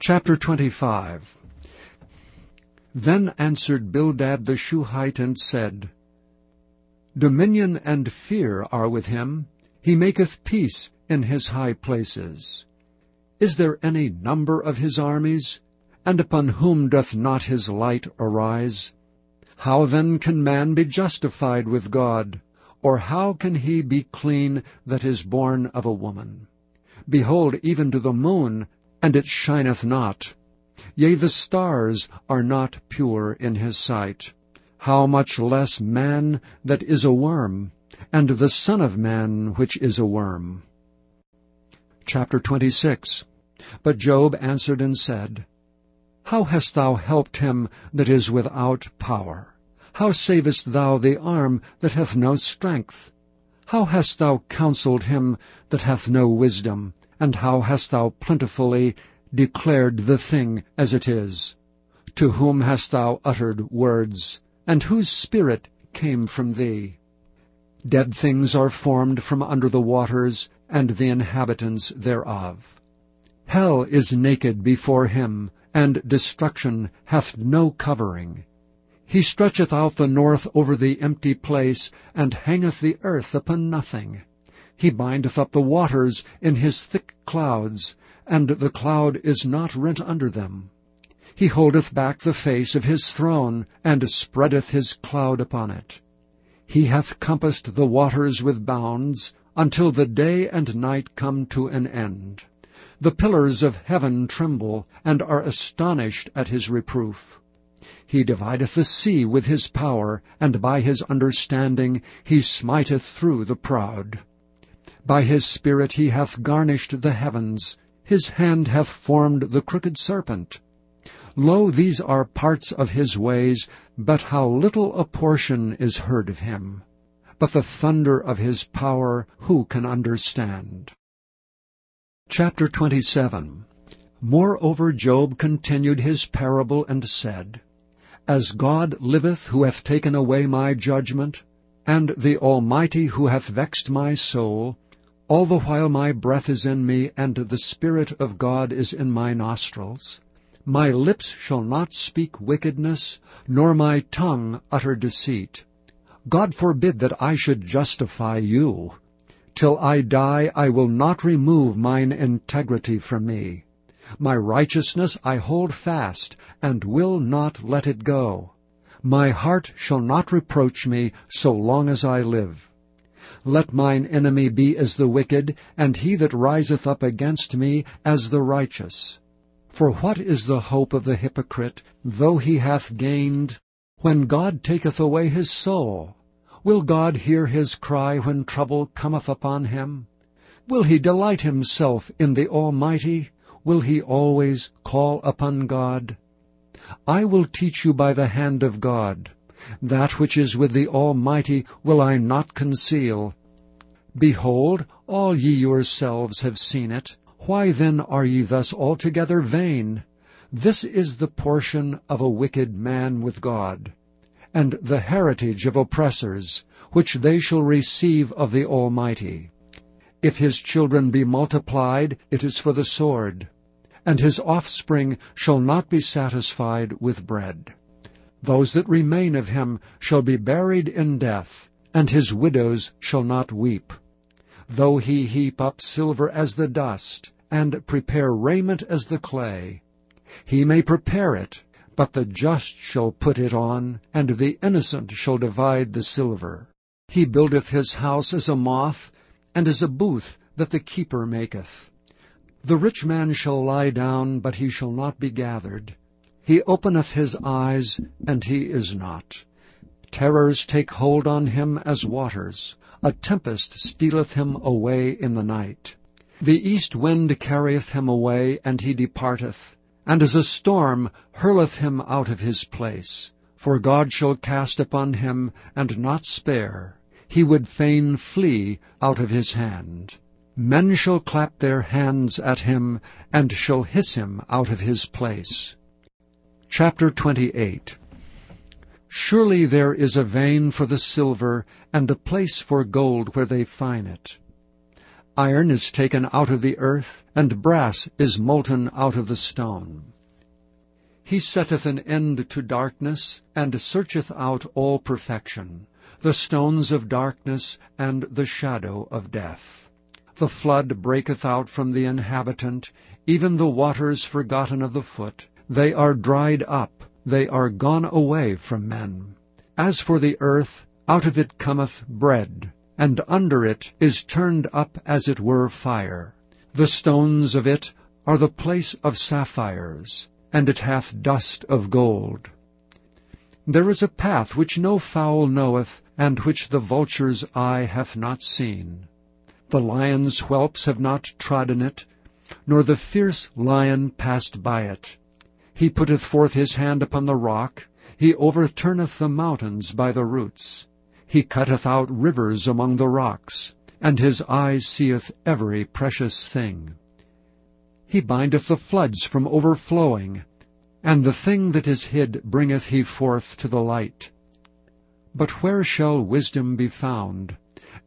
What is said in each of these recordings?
Chapter 25 Then answered Bildad the Shuhite and said, Dominion and fear are with him. He maketh peace in his high places. Is there any number of his armies? And upon whom doth not his light arise? How then can man be justified with God? Or how can he be clean that is born of a woman? Behold, even to the moon and it shineth not. Yea, the stars are not pure in his sight. How much less man that is a worm, and the Son of Man which is a worm. Chapter 26 But Job answered and said, How hast thou helped him that is without power? How savest thou the arm that hath no strength? How hast thou counselled him that hath no wisdom? And how hast thou plentifully declared the thing as it is? To whom hast thou uttered words, and whose spirit came from thee? Dead things are formed from under the waters, and the inhabitants thereof. Hell is naked before him, and destruction hath no covering. He stretcheth out the north over the empty place, and hangeth the earth upon nothing. He bindeth up the waters in his thick clouds, and the cloud is not rent under them. He holdeth back the face of his throne, and spreadeth his cloud upon it. He hath compassed the waters with bounds, until the day and night come to an end. The pillars of heaven tremble, and are astonished at his reproof. He divideth the sea with his power, and by his understanding he smiteth through the proud. By his Spirit he hath garnished the heavens, his hand hath formed the crooked serpent. Lo, these are parts of his ways, but how little a portion is heard of him. But the thunder of his power who can understand? Chapter 27 Moreover Job continued his parable and said, As God liveth who hath taken away my judgment, and the Almighty who hath vexed my soul, all the while my breath is in me, and the Spirit of God is in my nostrils. My lips shall not speak wickedness, nor my tongue utter deceit. God forbid that I should justify you. Till I die I will not remove mine integrity from me. My righteousness I hold fast, and will not let it go. My heart shall not reproach me so long as I live. Let mine enemy be as the wicked, and he that riseth up against me as the righteous. For what is the hope of the hypocrite, though he hath gained, when God taketh away his soul? Will God hear his cry when trouble cometh upon him? Will he delight himself in the Almighty? Will he always call upon God? I will teach you by the hand of God. That which is with the Almighty will I not conceal. Behold, all ye yourselves have seen it. Why then are ye thus altogether vain? This is the portion of a wicked man with God, and the heritage of oppressors, which they shall receive of the Almighty. If his children be multiplied, it is for the sword, and his offspring shall not be satisfied with bread. Those that remain of him shall be buried in death, and his widows shall not weep though he heap up silver as the dust, and prepare raiment as the clay. He may prepare it, but the just shall put it on, and the innocent shall divide the silver. He buildeth his house as a moth, and as a booth that the keeper maketh. The rich man shall lie down, but he shall not be gathered. He openeth his eyes, and he is not. Terrors take hold on him as waters. A tempest stealeth him away in the night. The east wind carrieth him away, and he departeth, and as a storm hurleth him out of his place. For God shall cast upon him, and not spare. He would fain flee out of his hand. Men shall clap their hands at him, and shall hiss him out of his place. Chapter 28 Surely there is a vein for the silver, and a place for gold where they fine it. Iron is taken out of the earth, and brass is molten out of the stone. He setteth an end to darkness, and searcheth out all perfection, the stones of darkness and the shadow of death. The flood breaketh out from the inhabitant, even the waters forgotten of the foot. They are dried up, they are gone away from men. As for the earth, out of it cometh bread, and under it is turned up as it were fire. The stones of it are the place of sapphires, and it hath dust of gold. There is a path which no fowl knoweth, and which the vulture's eye hath not seen. The lion's whelps have not trodden it, nor the fierce lion passed by it. He putteth forth his hand upon the rock, he overturneth the mountains by the roots. He cutteth out rivers among the rocks, and his eye seeth every precious thing. He bindeth the floods from overflowing, and the thing that is hid bringeth he forth to the light. But where shall wisdom be found?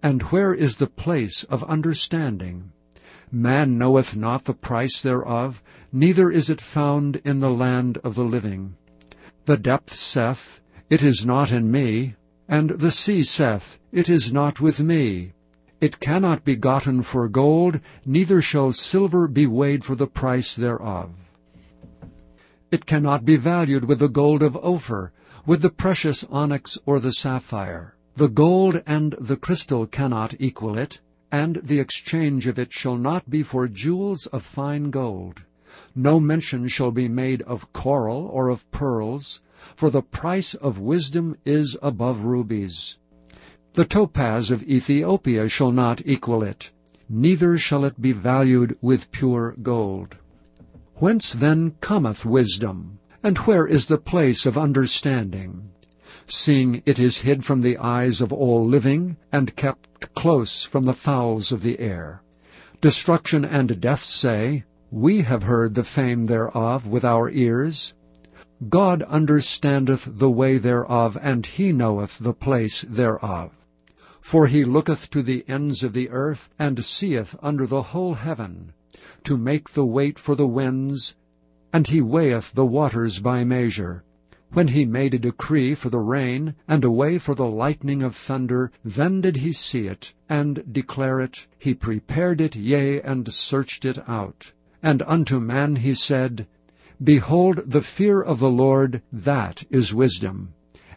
And where is the place of understanding? Man knoweth not the price thereof, neither is it found in the land of the living. The depth saith, It is not in me, and the sea saith, It is not with me. It cannot be gotten for gold, neither shall silver be weighed for the price thereof. It cannot be valued with the gold of Ophir, with the precious onyx or the sapphire. The gold and the crystal cannot equal it, and the exchange of it shall not be for jewels of fine gold. No mention shall be made of coral or of pearls, for the price of wisdom is above rubies. The topaz of Ethiopia shall not equal it, neither shall it be valued with pure gold. Whence then cometh wisdom? And where is the place of understanding? seeing it is hid from the eyes of all living, and kept close from the fowls of the air. Destruction and death say, We have heard the fame thereof with our ears. God understandeth the way thereof, and he knoweth the place thereof. For he looketh to the ends of the earth, and seeth under the whole heaven, to make the weight for the winds, and he weigheth the waters by measure. When he made a decree for the rain, and a way for the lightning of thunder, then did he see it, and declare it. He prepared it, yea, and searched it out. And unto man he said, Behold, the fear of the Lord, that is wisdom,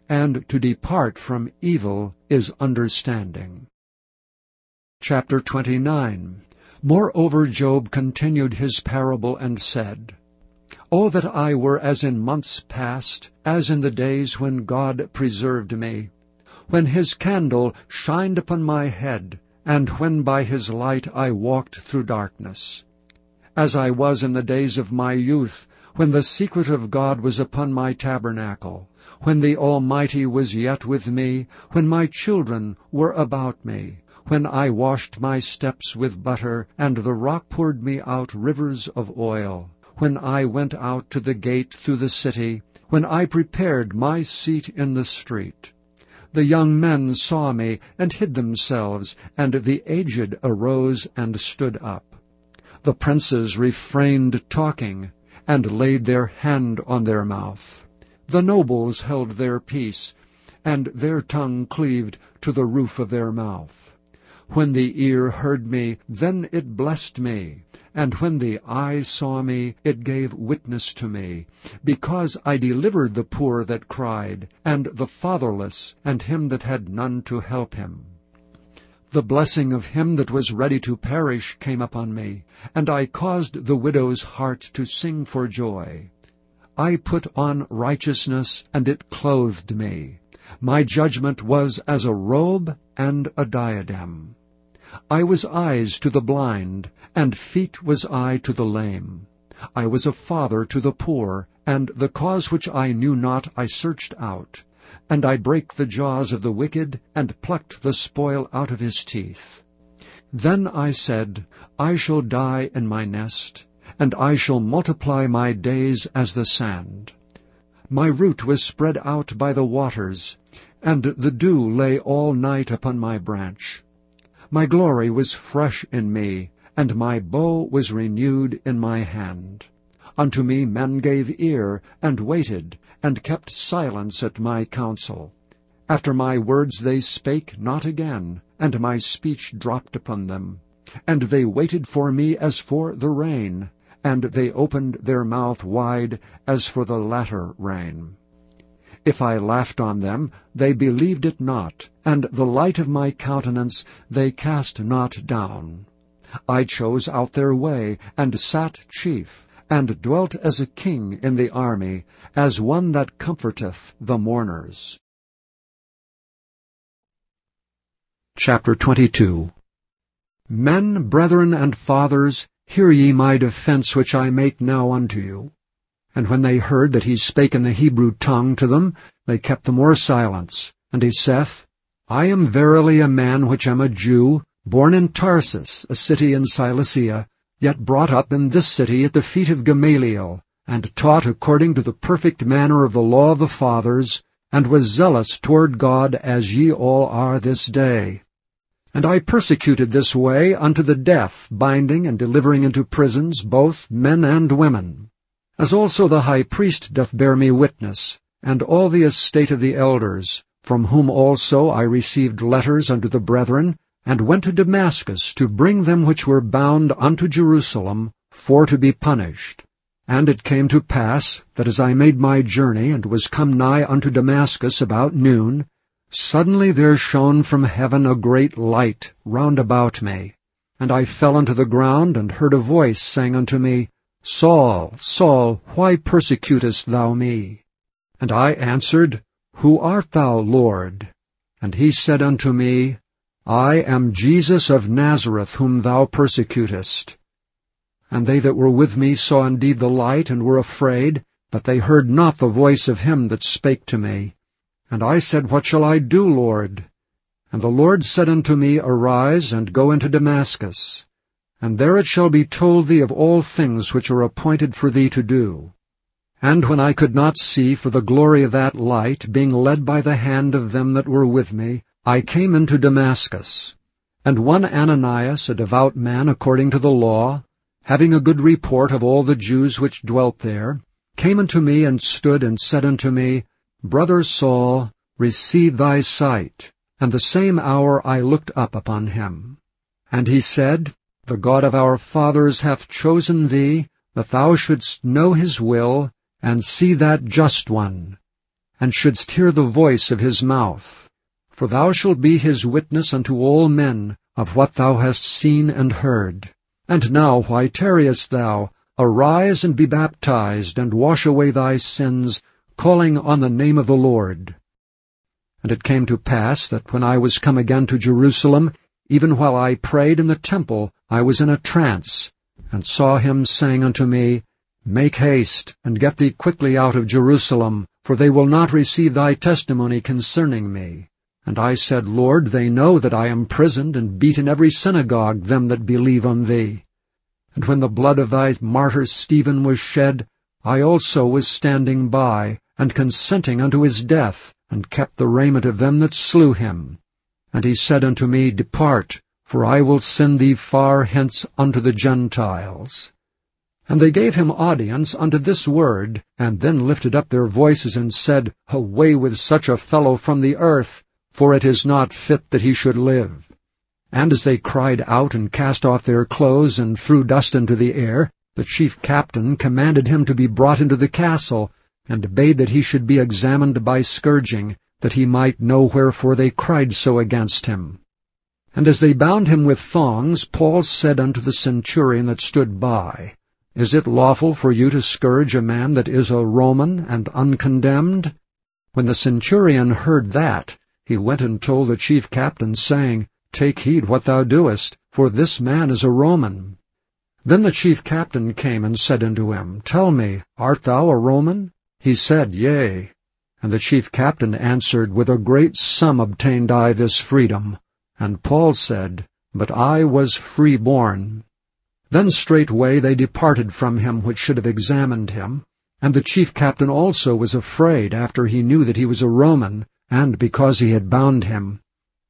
and to depart from evil is understanding. Chapter 29 Moreover Job continued his parable and said, O that I were as in months past, as in the days when God preserved me, when his candle shined upon my head, and when by his light I walked through darkness. As I was in the days of my youth, when the secret of God was upon my tabernacle, when the Almighty was yet with me, when my children were about me, when I washed my steps with butter, and the rock poured me out rivers of oil, when I went out to the gate through the city, when I prepared my seat in the street. The young men saw me and hid themselves, and the aged arose and stood up. The princes refrained talking, and laid their hand on their mouth. The nobles held their peace, and their tongue cleaved to the roof of their mouth. When the ear heard me, then it blessed me. And when the eye saw me, it gave witness to me, because I delivered the poor that cried, and the fatherless, and him that had none to help him. The blessing of him that was ready to perish came upon me, and I caused the widow's heart to sing for joy. I put on righteousness, and it clothed me. My judgment was as a robe and a diadem. I was eyes to the blind, and feet was I to the lame. I was a father to the poor, and the cause which I knew not I searched out. And I brake the jaws of the wicked, and plucked the spoil out of his teeth. Then I said, I shall die in my nest, and I shall multiply my days as the sand. My root was spread out by the waters, and the dew lay all night upon my branch. My glory was fresh in me, and my bow was renewed in my hand. Unto me men gave ear, and waited, and kept silence at my counsel. After my words they spake not again, and my speech dropped upon them. And they waited for me as for the rain, and they opened their mouth wide as for the latter rain. If I laughed on them, they believed it not, and the light of my countenance they cast not down. I chose out their way, and sat chief, and dwelt as a king in the army, as one that comforteth the mourners. Chapter 22 Men, brethren, and fathers, hear ye my defence which I make now unto you. And when they heard that he spake in the Hebrew tongue to them, they kept the more silence. And he saith, I am verily a man which am a Jew, born in Tarsus, a city in Cilicia, yet brought up in this city at the feet of Gamaliel, and taught according to the perfect manner of the law of the fathers, and was zealous toward God as ye all are this day. And I persecuted this way unto the death, binding and delivering into prisons both men and women. As also the high priest doth bear me witness, and all the estate of the elders, from whom also I received letters unto the brethren, and went to Damascus to bring them which were bound unto Jerusalem, for to be punished. And it came to pass, that as I made my journey, and was come nigh unto Damascus about noon, suddenly there shone from heaven a great light round about me. And I fell unto the ground, and heard a voice saying unto me, Saul, Saul, why persecutest thou me? And I answered, Who art thou, Lord? And he said unto me, I am Jesus of Nazareth, whom thou persecutest. And they that were with me saw indeed the light, and were afraid, but they heard not the voice of him that spake to me. And I said, What shall I do, Lord? And the Lord said unto me, Arise, and go into Damascus and there it shall be told thee of all things which are appointed for thee to do. And when I could not see for the glory of that light, being led by the hand of them that were with me, I came into Damascus. And one Ananias, a devout man according to the law, having a good report of all the Jews which dwelt there, came unto me and stood and said unto me, Brother Saul, receive thy sight. And the same hour I looked up upon him. And he said, the God of our fathers hath chosen thee, that thou shouldst know his will, and see that just one, and shouldst hear the voice of his mouth. For thou shalt be his witness unto all men of what thou hast seen and heard. And now why tarriest thou? Arise and be baptized, and wash away thy sins, calling on the name of the Lord. And it came to pass that when I was come again to Jerusalem, even while I prayed in the temple, I was in a trance, and saw him saying unto me, Make haste, and get thee quickly out of Jerusalem, for they will not receive thy testimony concerning me. And I said, Lord, they know that I am prisoned and beat in every synagogue them that believe on thee. And when the blood of thy martyr Stephen was shed, I also was standing by, and consenting unto his death, and kept the raiment of them that slew him. And he said unto me, Depart, for I will send thee far hence unto the Gentiles. And they gave him audience unto this word, and then lifted up their voices and said, Away with such a fellow from the earth, for it is not fit that he should live. And as they cried out and cast off their clothes and threw dust into the air, the chief captain commanded him to be brought into the castle, and bade that he should be examined by scourging, that he might know wherefore they cried so against him. And as they bound him with thongs, Paul said unto the centurion that stood by, Is it lawful for you to scourge a man that is a Roman and uncondemned? When the centurion heard that, he went and told the chief captain, saying, Take heed what thou doest, for this man is a Roman. Then the chief captain came and said unto him, Tell me, art thou a Roman? He said, Yea. And the chief captain answered, With a great sum obtained I this freedom. And Paul said, But I was free-born. Then straightway they departed from him which should have examined him. And the chief captain also was afraid, after he knew that he was a Roman, and because he had bound him.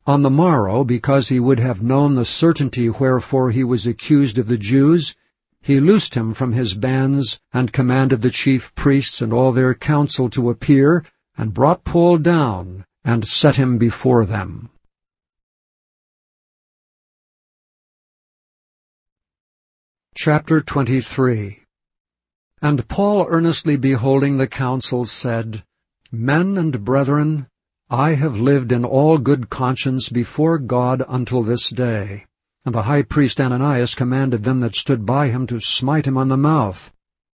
On the morrow, because he would have known the certainty wherefore he was accused of the Jews, he loosed him from his bands, and commanded the chief priests and all their council to appear, and brought Paul down, and set him before them. Chapter 23 And Paul earnestly beholding the council said, Men and brethren, I have lived in all good conscience before God until this day. And the high priest Ananias commanded them that stood by him to smite him on the mouth.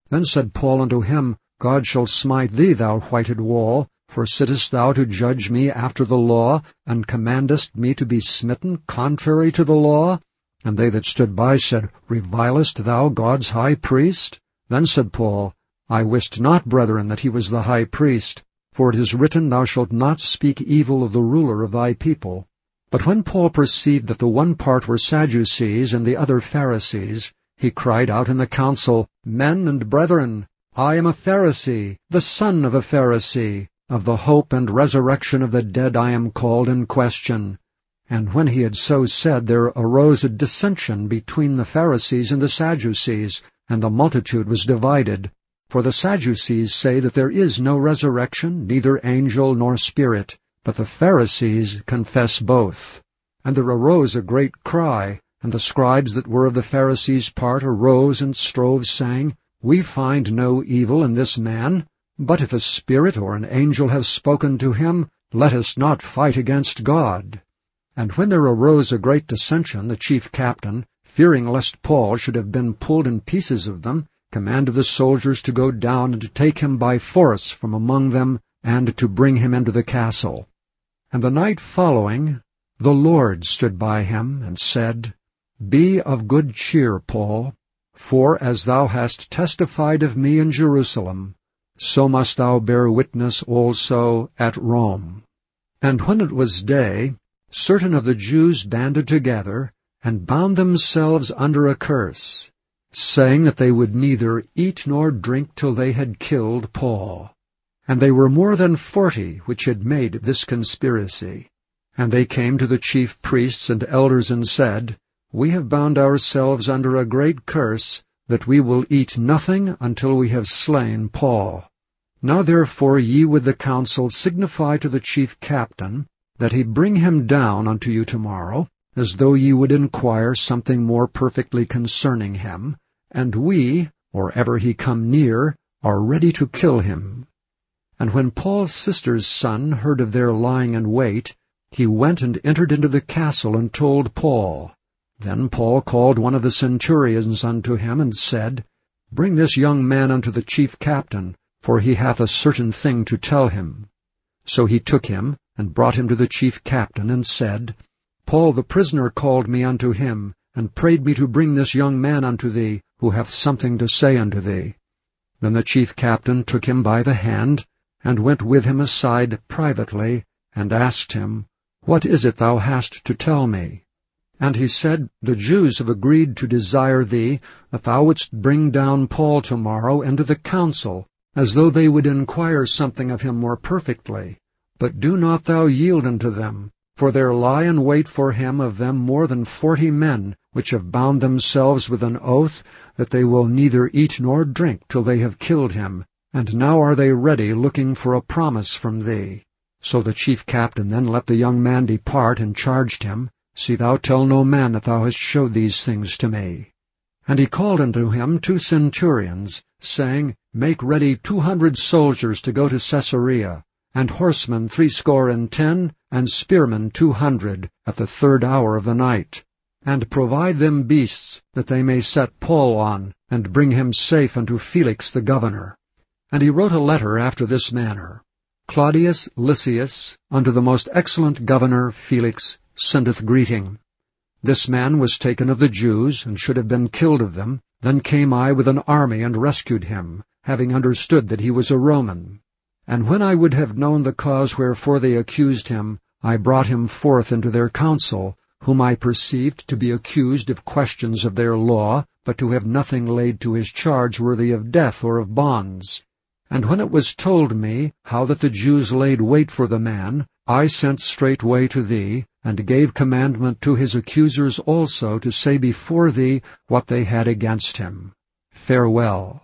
Then said Paul unto him, God shall smite thee, thou whited wall, for sittest thou to judge me after the law, and commandest me to be smitten contrary to the law? And they that stood by said, Revilest thou God's high priest? Then said Paul, I wist not, brethren, that he was the high priest. For it is written, Thou shalt not speak evil of the ruler of thy people. But when Paul perceived that the one part were Sadducees and the other Pharisees, he cried out in the council, Men and brethren, I am a Pharisee, the son of a Pharisee. Of the hope and resurrection of the dead I am called in question. And when he had so said, there arose a dissension between the Pharisees and the Sadducees, and the multitude was divided. For the Sadducees say that there is no resurrection, neither angel nor spirit, but the Pharisees confess both. And there arose a great cry, and the scribes that were of the Pharisees' part arose and strove, saying, We find no evil in this man, but if a spirit or an angel have spoken to him, let us not fight against God. And when there arose a great dissension, the chief captain, fearing lest Paul should have been pulled in pieces of them, commanded the soldiers to go down and to take him by force from among them, and to bring him into the castle. And the night following, the Lord stood by him, and said, Be of good cheer, Paul, for as thou hast testified of me in Jerusalem, so must thou bear witness also at Rome. And when it was day, certain of the Jews banded together, and bound themselves under a curse, saying that they would neither eat nor drink till they had killed Paul. And they were more than forty which had made this conspiracy. And they came to the chief priests and elders and said, We have bound ourselves under a great curse, that we will eat nothing until we have slain Paul. Now therefore ye with the council signify to the chief captain, that he bring him down unto you tomorrow, as though ye would inquire something more perfectly concerning him, and we, or ever he come near, are ready to kill him. And when Paul's sister's son heard of their lying in wait, he went and entered into the castle and told Paul. Then Paul called one of the centurions unto him, and said, Bring this young man unto the chief captain, for he hath a certain thing to tell him. So he took him, and brought him to the chief captain, and said, Paul the prisoner called me unto him, and prayed me to bring this young man unto thee, who hath something to say unto thee. Then the chief captain took him by the hand, and went with him aside privately, and asked him, What is it thou hast to tell me? And he said, The Jews have agreed to desire thee, that thou wouldst bring down Paul tomorrow into the council, as though they would inquire something of him more perfectly. But do not thou yield unto them, for there lie in wait for him of them more than forty men, which have bound themselves with an oath, that they will neither eat nor drink till they have killed him, and now are they ready, looking for a promise from thee. So the chief captain then let the young man depart, and charged him, See thou tell no man that thou hast showed these things to me. And he called unto him two centurions, saying, Make ready two hundred soldiers to go to Caesarea, and horsemen threescore and ten, and spearmen two hundred, at the third hour of the night. And provide them beasts, that they may set Paul on, and bring him safe unto Felix the governor. And he wrote a letter after this manner. Claudius Lysias, unto the most excellent governor Felix, sendeth greeting. This man was taken of the Jews, and should have been killed of them. Then came I with an army and rescued him, having understood that he was a Roman. And when I would have known the cause wherefore they accused him, I brought him forth into their council, whom I perceived to be accused of questions of their law, but to have nothing laid to his charge worthy of death or of bonds. And when it was told me how that the Jews laid wait for the man, I sent straightway to thee, and gave commandment to his accusers also to say before thee what they had against him. Farewell.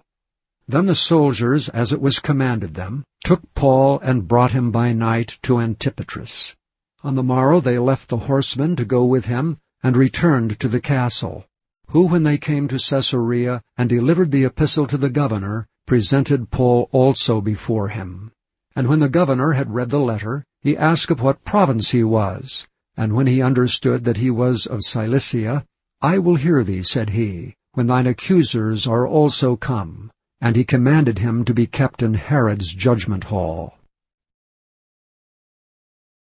Then the soldiers, as it was commanded them, took Paul and brought him by night to Antipatris. On the morrow they left the horsemen to go with him, and returned to the castle, who, when they came to Caesarea, and delivered the epistle to the governor, presented Paul also before him. And when the governor had read the letter, he asked of what province he was. And when he understood that he was of Cilicia, I will hear thee, said he, when thine accusers are also come. And he commanded him to be kept in Herod's judgment hall.